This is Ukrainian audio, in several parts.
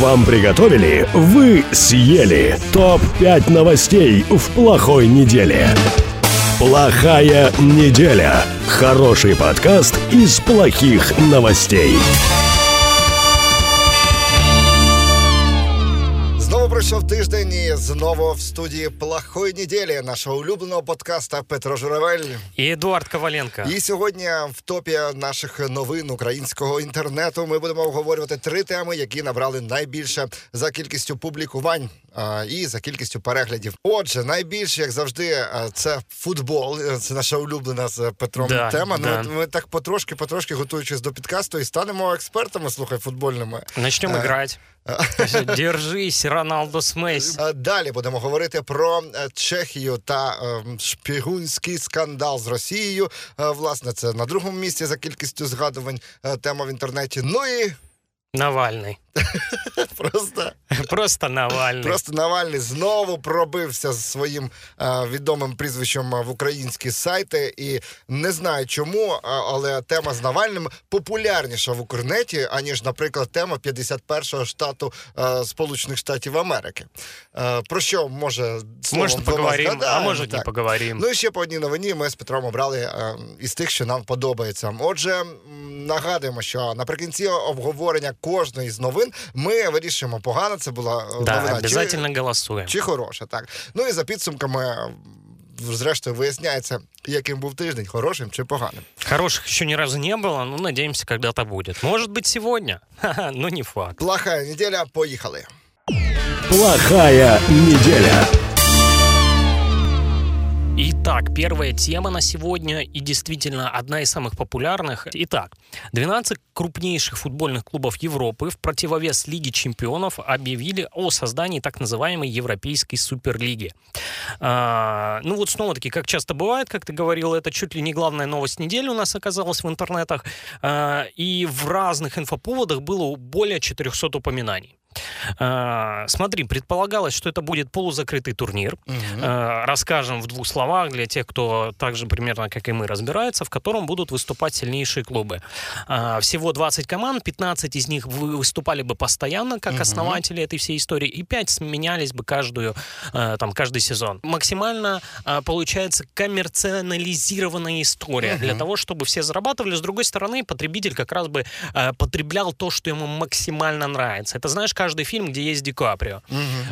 Вам приготовили, вы съели. Топ-5 новостей в плохой неделе. Плохая неделя. Хороший подкаст из плохих новостей. Знову в студії плохої неділі нашого улюбленого подкаста Петро Журавель. І Едуард Коваленко. І сьогодні в топі наших новин українського інтернету ми будемо обговорювати три теми, які набрали найбільше за кількістю публікувань і за кількістю переглядів. Отже, найбільше, як завжди, це футбол. Це наша улюблена з Петром Да, тема. да. Ну, от ми так потрошки, потрошки готуючись до підкасту, і станемо експертами, слухай, футбольними. Начнем Е, играть. Держись, Роналдо с Е, Далі будемо говорити про е, Чехію та шпігунський скандал з Росією. Е, Власне, це на другому місці за кількістю згадувань е, тема в інтернеті. Ну і Навальный. просто, Просто Навальный. просто Навальний знову пробився з своїм е, відомим прізвищем в українські сайти. І не знаю чому, але тема з Навальним популярніша в Укрнеті, аніж, наприклад, тема 51-го штату е, Сполучених Штатів Америки. Е, про що може словом Может, двома поговорим, а может, не так. Ну і ще по одній новині ми з Петром обрали е, із тих, що нам подобається. Отже, нагадуємо, що наприкінці обговорення кожної з новин ми вирішуємо, погано це була е, Да, новина обязательно чи, чи, чи хороша. Так. Ну і за підсумками, зрештою, виясняється, яким був тиждень, хорошим чи поганим. Хороших еще ни разу не было, но надеемся, когда-то будет. Может быть, сегодня, Ха-ха, но не факт. Плохая неділя, поїхали. Плохая неделя. Итак, первая тема на сегодня и действительно одна из самых популярных. Итак, 12 крупнейших футбольных клубов Европы в противовес Лиге чемпионов объявили о создании так называемой Европейской суперлиги. А, ну вот снова-таки, как часто бывает, как ты говорил, это чуть ли не главная новость недели у нас оказалась в интернетах. А, и в разных инфоповодах было более 400 упоминаний. А, смотри, предполагалось, что это будет полузакрытый турнир. Э, Расскажем в двух словах для тех, кто так же примерно, как и мы, разбирается, в котором будут выступать сильнейшие клубы. А, Всего 20 команд, 15 из них вы- выступали бы постоянно, как основатели этой всей истории, и 5 сменялись бы каждую, там, каждый сезон. Максимально получается коммерциализированная история для того, чтобы все зарабатывали. С другой стороны, потребитель как раз бы потреблял то, что ему максимально нравится. Это, знаешь, каждый фильм, где есть Ди Каприо.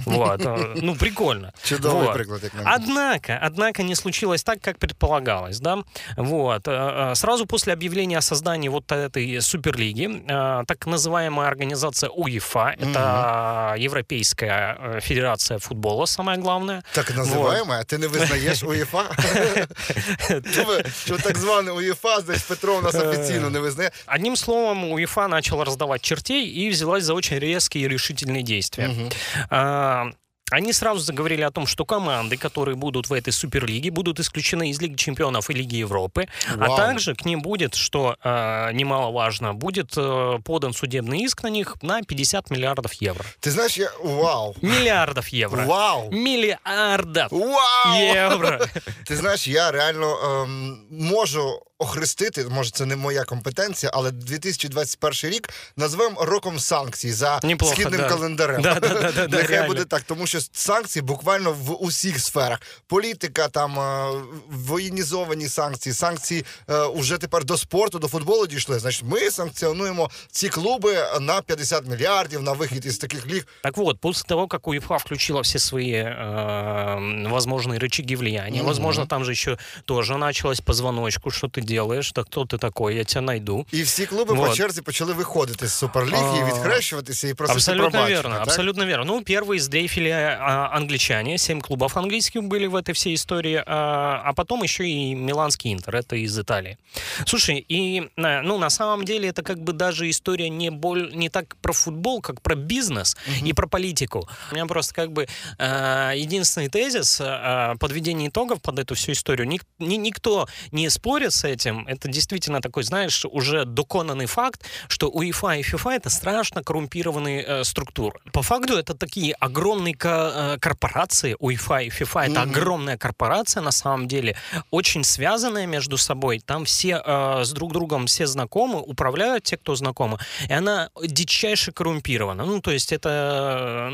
Вот. э, Ну, прикольно. Чудовий Вот. приклад, як на мене. Однако, однако не случилось так, как предполагалось, да. Вот. Э, э, Сразу после объявления о создании вот этой суперлиги, э, так называемая организация УЕФА, это Европейская э, федерация футбола, самое главное. Так називаємо, а ти не визнаєш УЄФА? Чому чому так зване УЄФА, значить Петро нас офіційно не визнає. Одним словом, УЕФА начала раздавать чертей и взялась за очень резкие и решительные действия. Угу. А, Они сразу заговорили о том, что команды, которые будут в этой суперлиге, будут исключены из Лиги чемпионов и Лиги Европы, Вау. а также к ним будет, что э, немаловажно, будет э, подан судебный иск на них на 50 миллиардов евро. Ти знаєш, я вау! Миллиардов евро. Вау! Миллиардов Вау! евро. Ти знаєш, я реально ем, можу охрестити, може, це не моя компетенція, але 2021 рік назвемо роком санкцій за Неплохо, східним да. календарем. Да, да, да, да, да, Нехай реально. буде так, тому що санкції буквально в усіх сферах. Політика, там е, воєнізовані санкції, санкції е, уже тепер до спорту, до футболу дійшли. Значить, ми санкціонуємо ці клуби на 50 мільярдів на вихід із таких ліг. Так вот, после того, как УЕФА включила все свои э, возможные рычаги влияния, Мгм. возможно, там же еще тоже началось по звоночку, что ты делаешь, да кто ты такой, я тебя найду. І всі клуби по Вот. черзі почали виходити з суперліги, і А. відхрещуватися і просити абсолютно пробачення. верно, так? абсолютно верно. Ну, первые сдрейфили а, англичане, семь клубов английских были в этой всей истории, а, а потом еще и Миланский Интер, это из Италии. Слушай, и, э, ну, на самом деле это как бы даже история не, боль, не так про футбол, как про бизнес и про политику. У меня просто как бы э, единственный тезис э, подведения итогов под эту всю историю. Ник- ни- никто не спорит с этим. Это действительно такой, знаешь, уже доконанный факт, что УЕФА и ФИФА это страшно коррумпированные э, структуры. По факту это такие огромные э, корпорации, УЕФА и ФИФА, это Мгм. огромная корпорация на самом деле, очень связанная между собой. Там все э, с друг другом все знакомы, управляют те, кто знакомы. И она дичайше коррумпирована. Ну, то есть это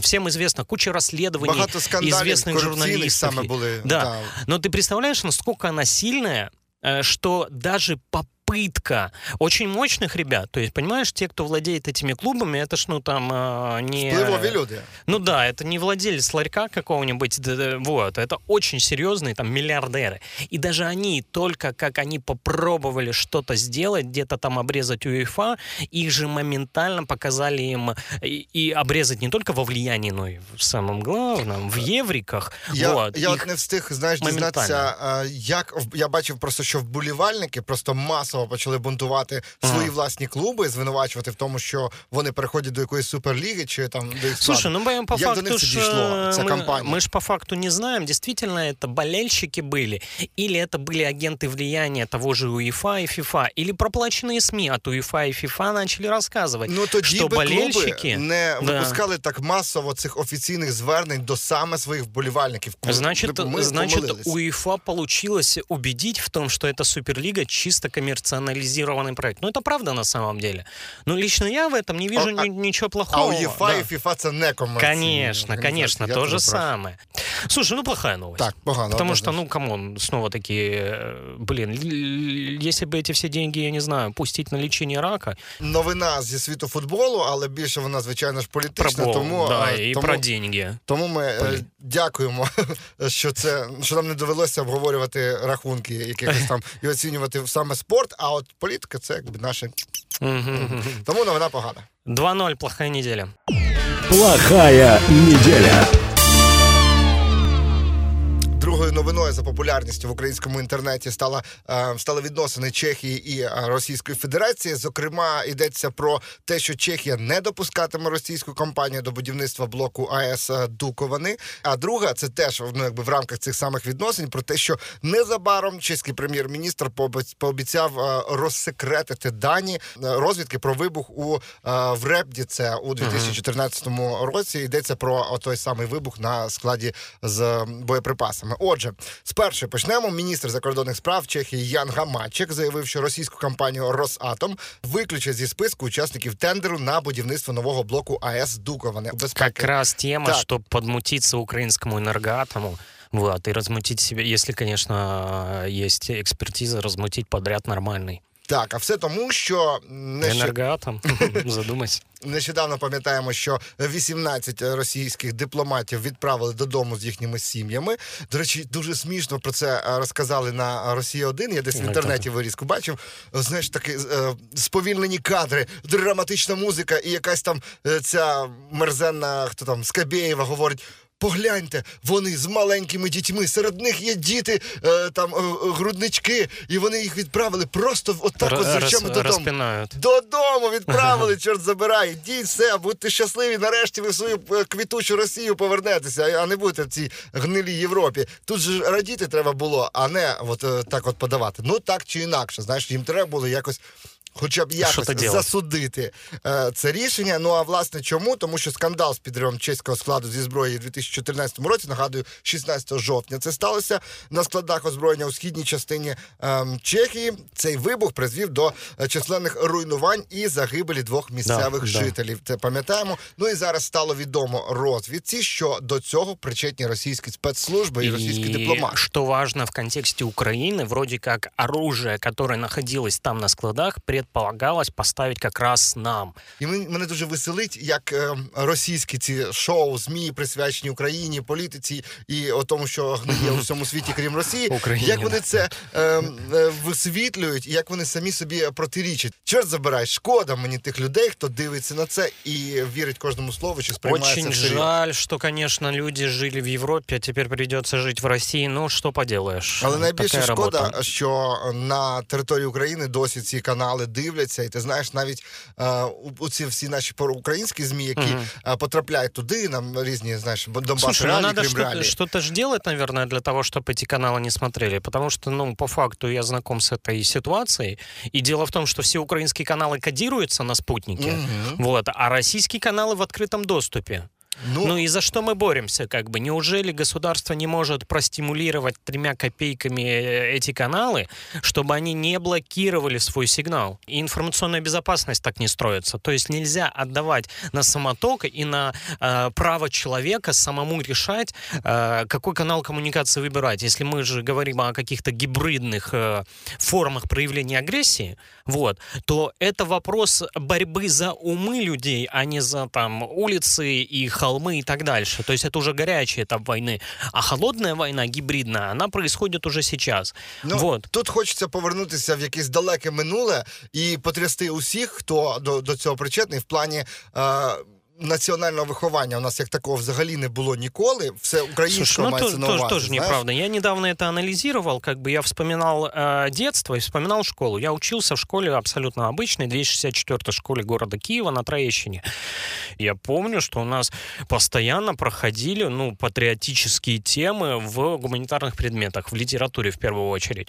всем известно, куча расследований Багато известных журналистов. саме були. Да. Но ты представляешь, насколько она сильная, э, что даже попытка очень мощных ребят, то есть, понимаешь, те, кто владеет этими клубами, это ж, ну, там, э, не... Впливові люди. Ну да, это не владелец ларька какого-нибудь, д- д- вот, это очень серьезные там миллиардеры. И даже они, только как они попробовали что-то сделать, где-то там обрезать УЕФА, их же моментально показали им и, и обрезать не только во влиянии, но и в самом главном, в евриках. Я, вот, я их- от не встиг знаєш, моментально. дізнатися, е, як в- я бачив просто, що вболівальники просто масово почали бунтувати свої власні клуби, звинувачувати в тому, що вони переходять до якоїсь суперліги чи там до їх Слушай, складу. ну мы по Як до факту них це ж, дійшло, э, ця мы, кампанія? мы ж по факту не знаем, действительно это болельщики были, или это были агенты влияния того же УЕФА и ФИФА, или проплаченные СМИ от УЕФА и ФИФА начали рассказывать, Ну тоді что би болельщики... клуби не Да. випускали так масово цих офіційних звернень до саме своїх вболівальників. Значит, Типу, ми значит, помилились. УЕФА получилось убедить в том, что эта Суперлига чисто коммерциализированный проект. Ну, это правда на самом деле. Но лично я в этом не вижу А- ни- ничего А плохого. УЄФА Да. і ФІФА це не комерційні Конечно, організації. конечно, Я то тебе же прошу. самое. Слушай, ну плохая новость. Так, погано. Потому что, однозначно. ну, камон, снова такие, э, блин, л- если бы эти все деньги, я не знаю, пустить на лечение рака, новина зі світу футболу, але більше вона, звичайно ж, про політична. Бог, тому, да, е, и тому, про деньги. тому ми е, Блін. дякуємо, що це що нам не довелося обговорювати рахунки якихось там і оцінювати саме спорт. А от політика це якби наше. Тому новина погана. 2-0, плохая неделя. Плохая неделя. Новиною за популярністю в українському інтернеті стала е, стали відносини Чехії і е, Російської Федерації. Зокрема, йдеться про те, що Чехія не допускатиме російську компанію до будівництва блоку АЕС е, Дуковани. А друга це теж ну, якби в рамках цих самих відносин про те, що незабаром чеський прем'єр-міністр пообіц- пообіцяв розсекретити дані розвідки про вибух у в Репді. Це у 2014 році. Йдеться про той самий вибух на складі з боєприпасами. Отже, спершу почнемо. Міністр закордонних справ Чехії Ян Гамачек заявив, що російську компанію Росатом виключать зі списку учасників тендеру на будівництво нового блоку АЕС Дуковане. Безпеки. Как раз тема, Так. чтобы подмутиться украинскому энергоатому, вот, и размутить себя, если, конечно, есть экспертиза, размутить подряд нормальный. Так, а все тому, що нещодавно Энергоатом, задумайся. Нещодавно пам'ятаємо, що 18 російських дипломатів відправили додому з їхніми сім'ями. До речі, дуже смішно про це е, розказали на Росія 1 Я десь в інтернеті вирізку бачив. Знаєш, такі е, сповільнені кадри, драматична музика, і якась там е, ця мерзенна, хто там Скабєєва говорить. Погляньте, вони з маленькими дітьми. Серед них є діти, е, там е, е, груднички, і вони їх відправили просто в- отак от з речами додому. Распинают. Додому відправили, чорт забирай. Йдіть все, будьте щасливі. Нарешті ви в свою е, квітучу Росію повернетеся, а не будете в цій гнилій Європі. Тут же радіти треба було, а не от е, так от подавати. Ну так чи інакше, знаєш, їм треба було якось. Хоча б якось засудити е, це рішення. Ну а власне чому? Тому що скандал з підривом чеського складу зі зброї у 2014 році, нагадую, 16 жовтня це сталося на складах озброєння у східній частині ем, Чехії. Цей вибух призвів до е, численних руйнувань і загибелі двох місцевих да. жителів. Це пам'ятаємо. Ну і зараз стало відомо розвідці, що до цього причетні російські спецслужби і російські дипломати. что важно в контексте Украины, вроде как оружие, которое находилось там на складах, предполагалось поставить как раз нам. І мен- мене дуже веселить, як е, російські ці шоу, змі присвячені Україні, політиці і о тому, що гниє у всьому світі, крім Росії, Україні, як вони це е, е, висвітлюють, і як вони самі собі протирічать. Чорт забирай, шкода мені тих людей, хто дивиться на це і вірить кожному слову, що сприймає Очень жаль, что, конечно, люди жили в Европе, а теперь придется жить в России. Ну, что поделаешь. Але найбільше шкода, що на території України досі ці канали дивляться, і ти знаєш, навіть е, у, у ці всі наші проукраїнські змі, які Мгм. е, потрапляють туди, нам різні знаєш, Донбас Слушай, ну реалії, надо Крим что-то, реалії. что-то ж делать, наверное, для того, чтобы эти каналы не смотрели. Потому что, ну, по факту я знаком с этой ситуацией. И дело в том, что все украинские каналы кодируются на спутнике, Мгм. вот, а российские каналы в открытом доступе. Ну, ну и за что мы боремся, как бы? Неужели государство не может простимулировать тремя копейками э, эти каналы, чтобы они не блокировали свой сигнал? И информационная безопасность так не строится. То есть нельзя отдавать на самоток и на э, право человека самому решать, э, какой канал коммуникации выбирать. Если мы же говорим о каких-то гибридных э, формах проявления агрессии, вот, то это вопрос борьбы за умы людей, а не за там улицы и холмы и так дальше. То есть это уже горячий этап войны. А холодная война, гибридная, она происходит уже сейчас. Ну, вот. Тут хочеться повернутися в якесь далеке минуле і потрясти усіх, хто до, до цього причетний в плані. Е- національного виховання у нас як такого взагалі не було ніколи. Все українського ну, мається на увазі, тоже, тоже неправда. Я недавно это анализировал, как бы я вспоминал э, детство и вспоминал школу. Я учился в школе абсолютно обычной, 264-й школе города Киева на Троещине. Я помню, что у нас постоянно проходили, ну, патриотические темы в гуманитарных предметах, в литературе в первую очередь.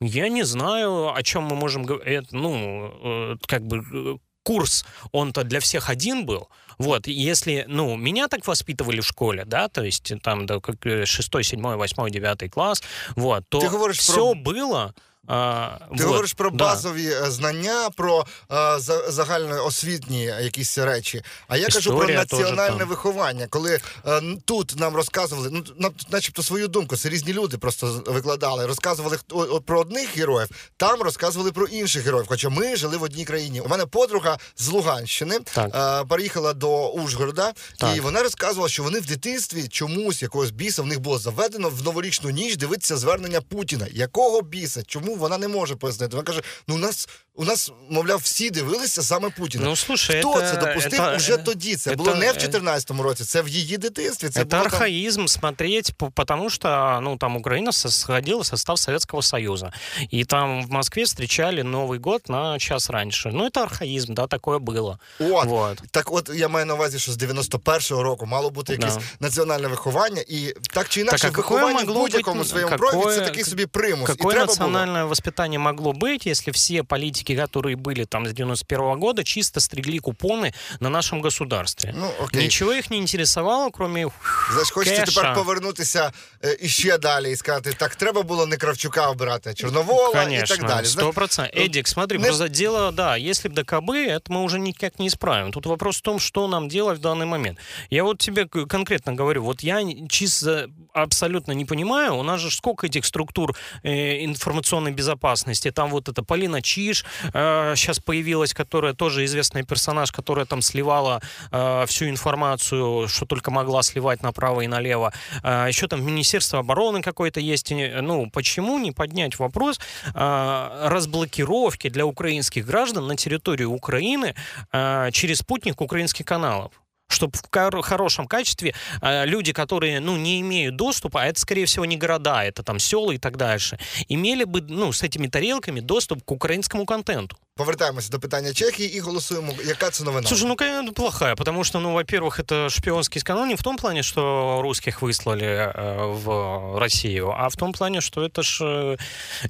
Я не знаю, о чем мы можем говорить. Ну, э, как бы э, курс, он-то для всех один был. Вот, если, ну, меня так воспитывали в школе, да, то есть там да, как 6, 7, 8, 9 класс, вот, то Ты все про... было а, Ти вот, говориш про базові да. Е, знання, про а, загальноосвітні якісь речі. А я Історія кажу про національне виховання, коли а, е, тут нам розказували, ну начебто свою думку, це різні люди просто викладали, розказували про одних героїв, там розказували про інших героїв. Хоча ми жили в одній країні. У мене подруга з Луганщини а, переїхала до Ужгорода, так. і вона розказувала, що вони в дитинстві чомусь якогось біса в них було заведено в новорічну ніч дивитися звернення Путіна. Якого біса? Чому вона не може пояснити. Вона каже: ну у нас у нас, мовляв, всі дивилися саме Путіна. Ну, слушай, Хто это, це допустив это, уже тоді? Це это, було не в 14-му році, це в її дитинстві. Це это було архаизм там... смотреть, потому что ну, там Украина сходила в состав Советского Союза. И там в Москве встречали Новый год на час раньше. Ну, это архаизм, да, такое было. От, вот. Так от я маю на увазі, що з 91-го року мало бути якесь да. національне виховання, і так чи інакше, так, а виховання в будь-якому своєму какое, прояві це такий собі примус. Какое национальное було? воспитание могло быть, если все политики, которые были там с 91 -го года, чисто стригли купоны на нашому государстві. Ну, окей. Нічого їх не інтересувало, крім Значить, хочеться тепер повернутися е, іще далі і сказати, так треба було не Кравчука обирати, а Чорновола Конечно, і так далі. Сто процентов. Эдик, смотри, не... просто дело, да, если бы до КБ, это мы уже никак не исправим. Тут вопрос в том, что нам делать в данный момент. Я вот тебе конкретно говорю, вот я чисто абсолютно не понимаю, у нас же сколько этих структур э, информационной безопасности, там вот это Полина Чиш э, сейчас появилась, которая тоже известный персонаж, которая там сливала э, всю информацию, что только могла сливать направо и налево. Э, еще там Министерство обороны какое-то есть. Ну, почему не поднять вопрос э, разблокировки для украинских граждан на территории Украины э, через спутник украинских каналов? чтобы в хорошем качестве э, люди, которые, ну, не имеют доступа, а это, скорее всего, не города, это там села и так дальше, имели бы, ну, с этими тарелками доступ к украинскому контенту. Повертаємося до питання Чехії і голосуємо. Яка це новина? Слушай, ну, конечно, плохая, потому что, ну, во-первых, это шпионский скандал не в том плане, что русских выслали э, в Россию, а в том плане, что это ж э,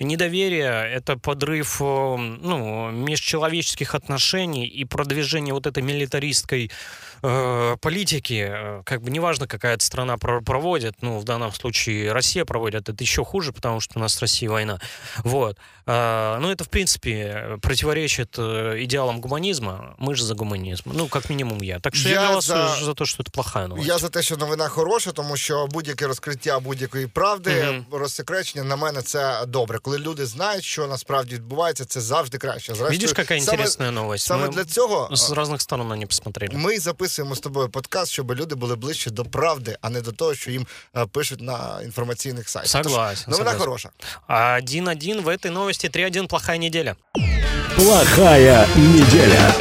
недоверие, это подрыв, э, ну, межчеловеческих отношений и продвижение вот этой милитаристской э, политики, э, как бы неважно, какая это страна проводит, ну, в данном случае Россия проводит, это еще хуже, потому что у нас с Россией война. Вот. Э, ну, это, в принципе, противоречит э, идеалам гуманизма. Мы же за гуманизм. Ну, как мінімум я. Так що я, я голосую за... за те, що це плохая новость. Я за те, що новина хороша, тому що будь-яке розкриття будь-якої правди, mm-hmm. розсекречення на мене це добре. Коли люди знають, що насправді відбувається, це завжди краще. Зрештою, Видиш, яка інтересна новость. Саме ми для цього з різних сторон на не посмотрели. Ми записуємо з тобою подкаст, щоб люди були ближче до правди, а не до того, що їм е, пишуть на інформаційних сайтах. Согласен. Тож, новина согласен. хороша. Один-один в этой новости 3-1 плохая неделя. Плохая неделя.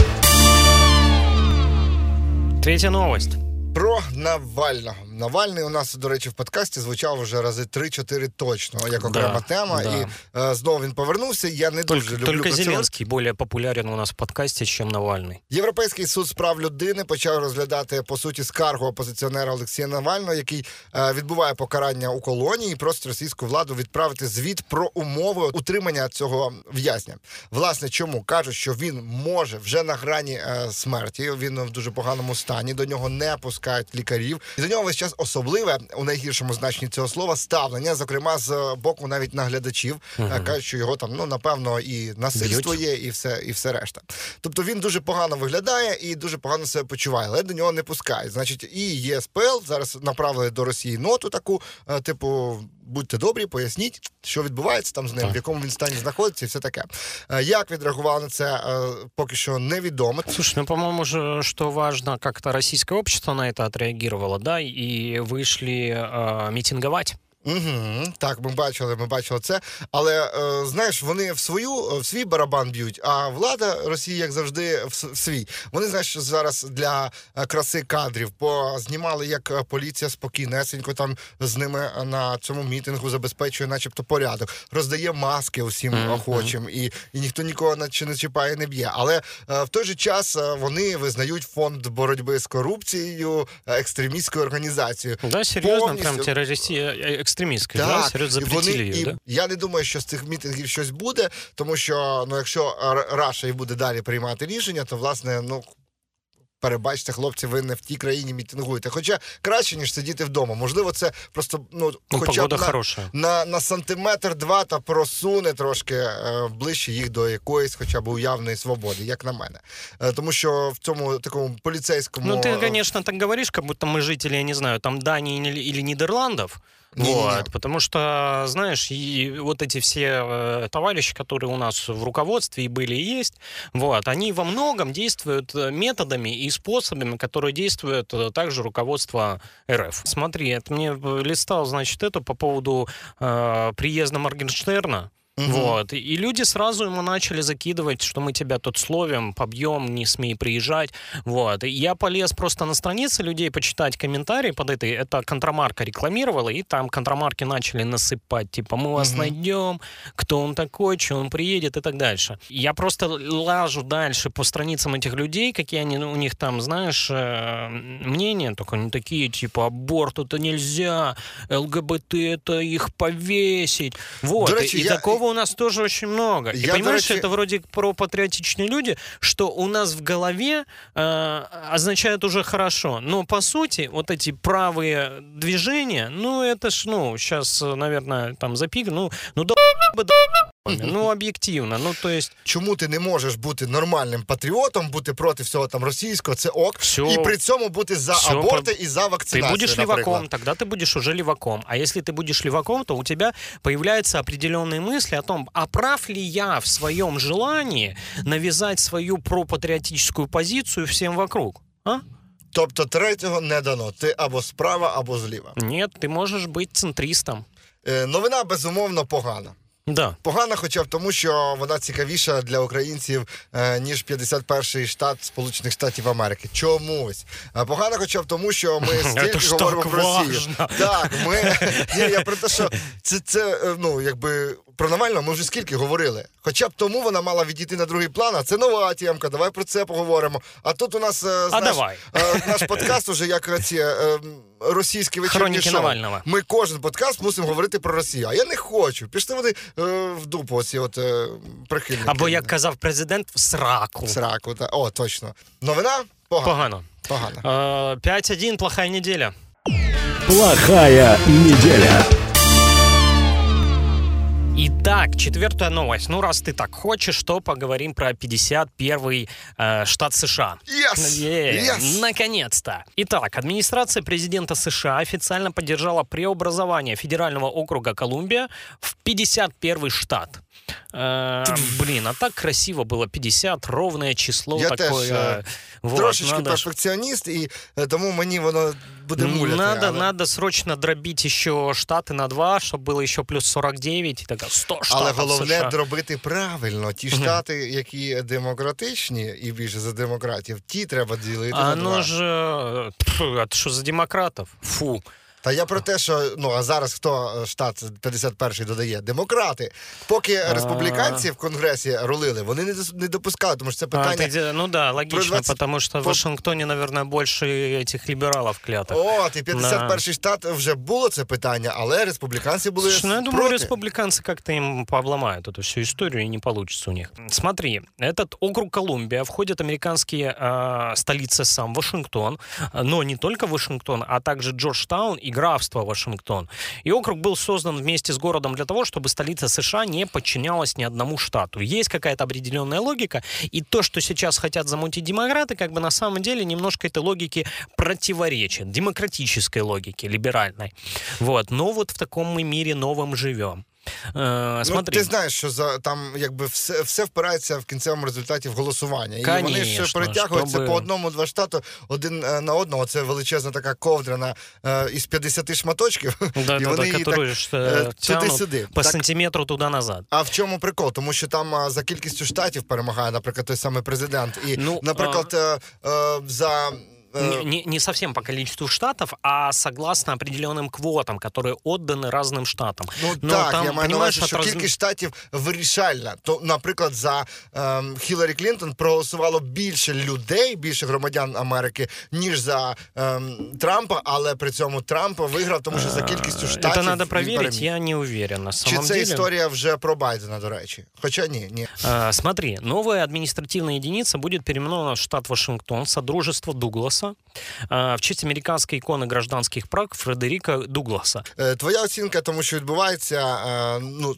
Третья новость. Про Навального. Навальний у нас, до речі, в подкасті звучав вже рази 3-4 точно, як окрема да, тема. Да. І е, знову він повернувся. Я не Толь, дуже люблю Тільки Зеленський більш популярен у нас в подкасті, ніж Навальний. Європейський суд з прав людини почав розглядати по суті скаргу опозиціонера Олексія Навального, який е, відбуває покарання у колонії, і просить російську владу відправити звіт про умови утримання цього в'язня. Власне, чому кажуть, що він може вже на грані е, смерті. Він в дуже поганому стані. До нього не пускають викликають лікарів. І до нього весь час особливе у найгіршому значенні цього слова ставлення, зокрема з боку навіть наглядачів, uh кажуть, що його там ну напевно і насильство є, і все, і все решта. Тобто він дуже погано виглядає і дуже погано себе почуває, але до нього не пускають. Значить, і ЄСПЛ зараз направили до Росії ноту таку, е, типу будьте добрі, поясніть, що відбувається там з ним, так. в якому він стані знаходиться, і все таке. Е, як відреагували на це, е, поки що невідомо. Слушай, ну, по-моему, же, что важно, как-то российское общество на это отреагировало, да, и вышли э, митинговать. Угу, Так, ми бачили, ми бачили це. Але е, знаєш, вони в свою в свій барабан б'ють, а влада Росії, як завжди, в свій. Вони знаєш, зараз для е, краси кадрів познімали, як е, поліція спокійнесенько там з ними на цьому мітингу забезпечує, начебто, порядок, роздає маски усім mm-hmm. охочим, і і ніхто нікого наче не чіпає, не б'є. Але е, в той же час е, вони визнають фонд боротьби з корупцією екстремістською організацією. Да, серйозно, Повністю... прям терористія екстремістської, так, да? серед вони, її, да? Я не думаю, що з цих мітингів щось буде, тому що ну, якщо Раша і буде далі приймати рішення, то власне ну перебачте, хлопці, ви не в тій країні мітингуєте. Хоча краще, ніж сидіти вдома. Можливо, це просто ну, ну хоча б на, на на, сантиметр два та просуне трошки е, ближче їх до якоїсь, хоча б уявної свободи, як на мене. Е, тому що в цьому такому поліцейському. Ну, ти, звісно, так говориш, як будто ми жителі, я не знаю, там Данії или Нідерландів. Не, вот, не, не. потому что, знаешь, и вот эти все э, товарищи, которые у нас в руководстве и были и есть, вот, они во многом действуют э, методами и способами, которые действуют э, также руководство РФ. Смотри, это мне листал, значит, это по поводу э, приезда Моргенштерна. Угу. Вот. И люди сразу ему начали закидывать, что мы тебя тут словим, побьем, не смей приезжать. Вот. И я полез просто на страницы людей почитать комментарии под этой. Это контрамарка рекламировала, и там контрамарки начали насыпать. Типа, мы вас угу. найдем, кто он такой, что он приедет и так дальше. Я просто лажу дальше по страницам этих людей, какие они, у них там, знаешь, э, мнения, только они такие, типа, аборт это нельзя, ЛГБТ это их повесить. Вот. До речі, и я... такого у нас тоже очень много. Я, и понимаешь, речи... это вроде про патриотичные люди, что у нас в голове э, означает уже хорошо. Но по сути, вот эти правые движения, ну это ж, ну, сейчас, наверное, там запик, ну, ну да, да Ну, об'єктивно. Ну, то есть... Чому ти не можеш бути нормальним патріотом, бути проти всього там російського, це ок, Все. і при цьому бути за Все. аборти і за вакцинацію, Ты будешь наприклад. леваком, тогда ты будешь уже леваком. А если ты будешь леваком, то у тебя появляются определенные мысли о том, а прав ли я в своем желании навязать свою пропатриотическую позицию всем вокруг? А? Тобто третього не дано. Ти або справа, або зліва. Ні, ти можеш бути центристом. Е, новина безумовно погана. Да. Погана, хоча б тому, що вона цікавіша для українців е, ніж 51-й штат Сполучених Штатів Америки. Чомусь Погано, погана, хоча б тому, що ми стільки говоримо про Росію. Так, ми Ні, я про те, що це це е, ну якби про Навального ми вже скільки говорили. Хоча б тому вона мала відійти на другий план. А це нова тємка. Давай про це поговоримо. А тут у нас знаєш, а давай. наш подкаст уже як ці російські вечірні шоу. Навального. Ми кожен подкаст мусимо говорити про Росію. А я не хочу. Пішли вони е, в дупу оці от е, прихильники. Або як казав президент, в сраку. В сраку, так. О, точно. Новина погана. Погано. Погано. 5-1, плохая неделя. Плохая неделя. Итак, четвертая новость. Ну, раз ты так хочешь, то поговорим про 51-й э, штат США. Yes! Yeah, yes! Наконец-то! Итак, администрация президента США официально поддержала преобразование федерального округа Колумбия в 51-й штат. Э, блин, а так красиво было 50, ровное число Я такое. Теж, вот, трошечки надо... перфекціоніст, і тому мені воно буде муляти. Надо, але... надо срочно дробить еще штаты на 2, щоб було ще плюс 49, і така 100 штатів Але головне США. дробити правильно. Ті штати, які демократичні і більше за демократів, ті треба ділити а на 2. А ну ж, а що за демократів? Фу. Та я про те, що ну а зараз хто е, штат 51-й додає? Демократи. Поки республіканці в конгресі рулили, вони не дос- не допускали, тому що це А, питання. ты де- ну да, логично, 20 потому что в по- Вашингтоне, наверное, больше этих либералов клятых. От, і 51-й штат вже було це питання, але республіканці були Слушай, ну я думаю, проти. республиканцы как-то им пообломают эту всю историю, и не получится у них. Смотри, этот округ Колумбия входит американские э, столицы сам Вашингтон, но не только Вашингтон, а также Джорджтаун и графство Вашингтон. И округ был создан вместе с городом для того, чтобы столица США не подчинялась ни одному штату. Есть какая-то определенная логика, и то, что сейчас хотят замутить демократы, как бы на самом деле немножко этой логике противоречит, демократической логике, либеральной. Вот. Но вот в таком мы мире новом живем. Э, Ну, смотри. ти знаєш, що за там якби все, все впирається в кінцевому результаті в голосування. І вони ж Конечно, перетягуються щоби- по одному-два штату один е, на одного. Це величезна така ковдра на, е, із 50 шматочків. Да, і да, вони да, її которые так, ж, е, э, тянут туди-сюди. по Так, сантиметру туда-назад. а в чому прикол? Тому що там а, за кількістю штатів перемагає, наприклад, той самий президент. І, Ну, наприклад, е, е, за. е, Не, не- не совсем по количеству штатов, а согласно определенным квотам, которые отданы разным штатам. Ну Но так, там, я маю на понимаешь, увазі, що от раз- кількість штатів вирішальна. То, наприклад, за ем, Хіларі Клінтон проголосувало більше людей, більше громадян Америки, ніж за ем, Трампа, але при цьому Трамп виграв, тому що за кількістю Э, штатів Это надо він проверить, переміг. я не уверен на Чи самом це деле. історія вже про Байдена, до речі? Хоча ні, ні. А, Смотри, новая административная единица будет переименована в штат Вашингтон, Содружество Дугласа, в честь американской иконы гражданских прав Фредеріка Дугласа. Е, Твоя оцінка тому, що відбувається, е, ну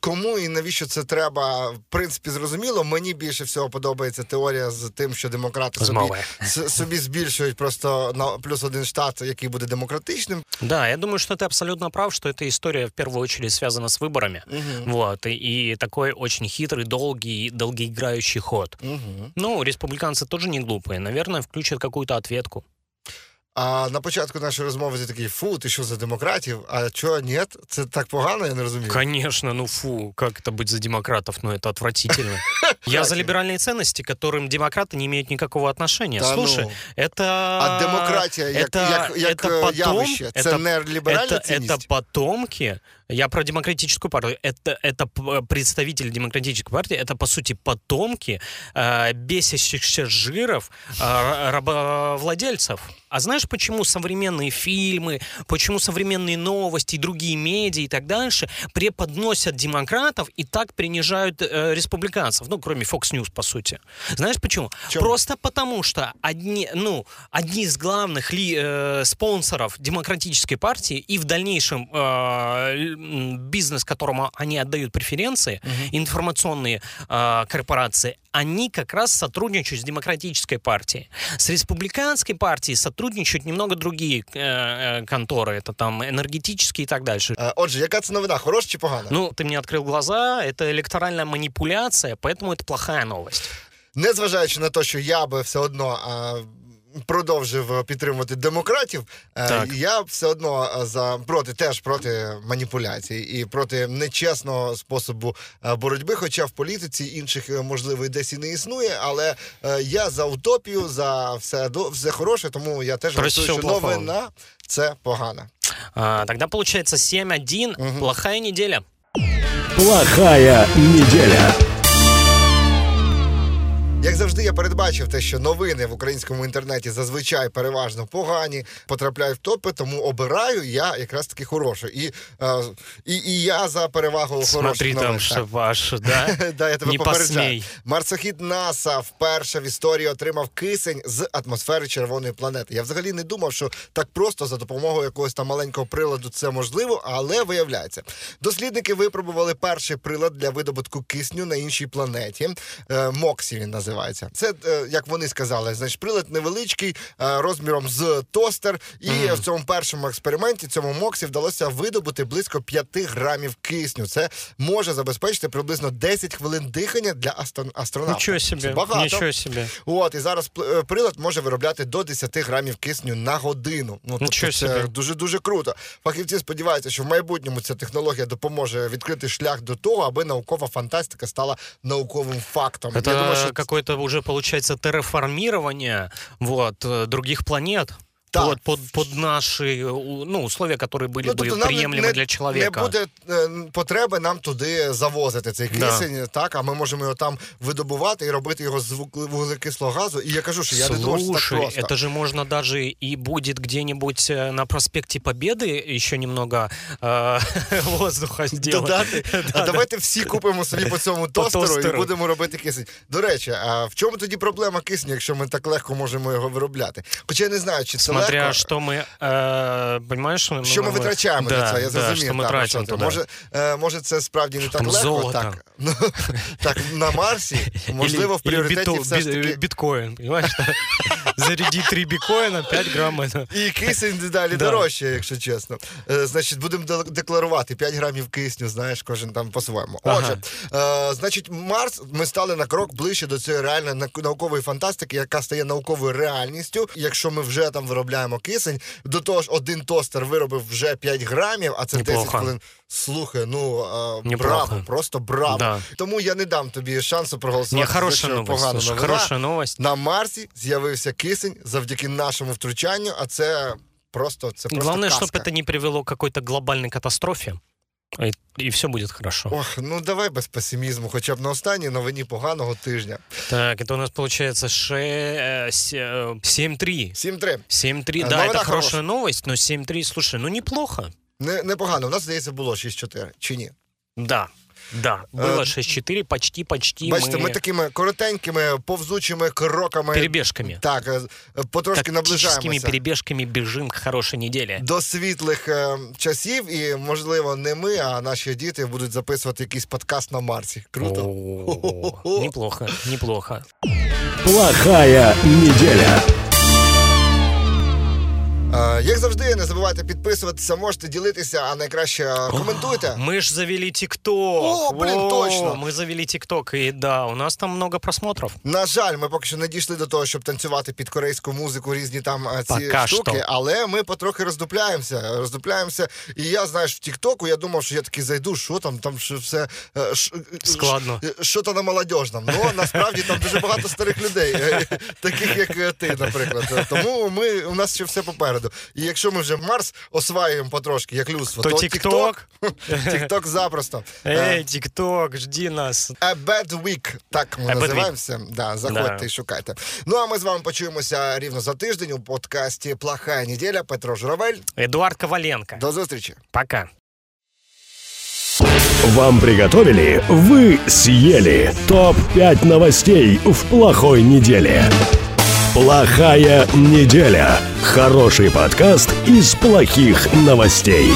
Кому і навіщо це треба, в принципі, зрозуміло. Мені більше всього подобається теорія з тим, що демократи З собі, мови. с- собі збільшують просто на плюс один штат, який буде демократичним. Да, я думаю, что ты абсолютно прав, что эта история в первую очередь связана с выборами. Вот, и, и такой очень хитрый, долгий, долгоиграющий ход. Угу. Ну, республиканцы тоже не глупые. Наверное, включат какую-то ответку. А на початку нашої розмови ти такий фу, ти що за демократів? А чого ні? Це так погано, я не розумію. Конечно, ну фу, как это быть за демократов? Ну, это отвратительно. Я за либеральные ценности, к которым демократы не имеют никакого отношения. Та Слушай, ну. это... А демократія як, это, як, як это е, потом, явище, це это, не ліберальна это, цінність? это потомки. Я про демократическую партию. Это, это п- представители демократической партии. Это, по сути, потомки э, бесящихся жиров э, рабовладельцев. А знаешь, почему современные фильмы, почему современные новости другие медиа и так дальше преподносят демократов и так принижают э, республиканцев? Ну, кроме Fox News, по сути. Знаешь почему? Чему? Просто потому, что одни, ну, одни из главных ли, э, спонсоров демократической партии и в дальнейшем э, бизнес, которому они отдают преференции, информационные э, корпорации, они как раз сотрудничают с демократической партией. С республиканской партией сотрудничают немного другие э, э, конторы, это там энергетические и так дальше. Е, Отже, яка це новина? Хороша чи погана? Ну, ты мне открыл глаза, это электоральная манипуляция, поэтому это плохая новость. Незважаючи на те, що я би все одно а, продовжив підтримувати демократів, е, Так. я все одно е, за проти теж проти маніпуляцій і проти нечесного способу е, боротьби. Хоча в політиці інших можливо і десь і не існує, але я за утопію, за все до все хороше, тому я теж голосую, що новина це погана. А, тогда получается 7-1, плохая неделя. Плохая неделя. Як завжди, я передбачив те, що новини в українському інтернеті зазвичай переважно погані, потрапляють в топи, тому обираю я якраз таки хороше. І, е, і, і я за перевагу Смотри там, Так. ваш, да? Да, я тебе Не попереджаю. Марсохід НАСА вперше в історії отримав кисень з атмосфери червоної планети. Я взагалі не думав, що так просто за допомогою якогось там маленького приладу це можливо, але виявляється. Дослідники випробували перший прилад для видобутку кисню на іншій планеті. Е, Моксі він називається. Це е, як вони сказали, значить, прилад невеличкий е, розміром з тостер. І в цьому першому експерименті цьому Моксі вдалося видобути близько 5 грамів кисню. Це може забезпечити приблизно 10 хвилин дихання для астро- астронавта. Ничего Це багато. ничего себе. От і зараз е, прилад може виробляти до 10 грамів кисню на годину. Ну Нічого тобто це дуже дуже круто. Фахівці сподіваються, що в майбутньому ця технологія допоможе відкрити шлях до того, аби наукова фантастика стала науковим фактом. Это Я думаю, що какое-то уже получается терраформирование вот, э, других планет. Так. под, под, под наши у- ну, условия, которые были Ну, бы тобто нам приемлемы не, для человека. не буде е, потреби нам туди завозити цей Да. кисень, так, а ми можемо його там видобувати і робити його з вуг- вуглекислого газу. І я кажу, що я не думав, що так Слушай, просто. это же можно даже и будет где-нибудь э, на проспекте Победы еще немного э, воздуха сделать. Додати. А давайте всі купимо собі по цьому тостеру, і тостеру. будемо робити кисень. До речі, а в чому тоді проблема кисню, якщо ми так легко можемо його виробляти? Хоча я не знаю, чи це Смотря легко. что мы, э, понимаешь, ну, Що ми мы- витрачаємо да, на це, я да, зрозумів. что мы так, тратим що це. туда. Може, е, може, це справді не так Там легко. золото. Так, ну, так, на Марсі, можливо, в Или- или пріоритеті биту- все ж бит- таки биткоин, понимаешь? Заряди 3 биткоина, 5 грамм. это- І кисень далі Да. дорожче, якщо чесно. Е, значить, будемо де- декларувати 5 грамів кисню, знаєш, кожен там по-своєму. Ага. Отже, е, значить, Марс, ми стали на крок ближче до цієї реальної нау- наукової фантастики, яка стає науковою реальністю. Якщо ми вже там виробляємо кисень, до того ж, один тостер виробив вже 5 грамів, а це 10 хвилин. Слухай, ну е, браво, просто браво. Да. Тому я не дам тобі шансу Не, проголосувати. за хороша що новость. погана слушай, новина. хороша новость. На Марсі з'явився кисень завдяки нашому втручанню, а це просто це просто Главное, казка. чтобы это не привело к какой-то глобальной катастрофе. И, все будет хорошо. Ох, ну давай без песимізму, хоча б на останній новині поганого тижня. Так, это у нас получается ше- э, се- э, 7-3. 7-3. 7-3, Э, да, новина это хорошая хорошая. новость, но 7-3, слушай, ну неплохо. Не, непогано. У нас, здається, було 6-4, чи ні? Да, да, было Э, 6-4, почти-почти Бачите, мы, ми такими коротенькими, повзучими кроками. перебежками. Так, е, потрошки Тактическими наближаємося перебежками бежим к хорошей неделе. до світлих е, часів, і, можливо, не ми, а наші діти будуть записувати якийсь подкаст на Марсі. Круто. О, Неплохо, неплохо. Плохая неделя. Як завжди, не забувайте підписуватися, можете ділитися, а найкраще е, коментуйте. Мы ж завели ТикТок. О, блин, точно. Мы завели ТикТок, и да, у нас там много просмотров. На жаль, ми поки що не дійшли до того, щоб танцювати під корейську музику, різні там е, ці Пока штуки, що. але ми потрохи роздупляємося. Роздупляємося. І я, знаєш, в Тіктоку я думав, що я такий зайду, що там, там що все е, ш- Складно. що то на молодіжному. Ну насправді там дуже багато старих людей, таких як ти, наприклад. Тому ми у нас ще все попереду. І якщо ми вже Марс осваюємо потрошки, як людство, То то ТикТок. Тікток запросто. Е, Эй, ТикТок, жди нас. A Bad Week, так ми A Bad називаємося. Да, заходьте Да. і шукайте. Ну а ми з вами почуємося рівно за тиждень у подкасті Плохая неділя. Петро Журавель. Эдуард Коваленко. До зустрічі. Пока. Вам приготовили, вы съели. ТОП-5 новостей в плохой неделе. Плохая неделя. Хороший подкаст из плохих новостей.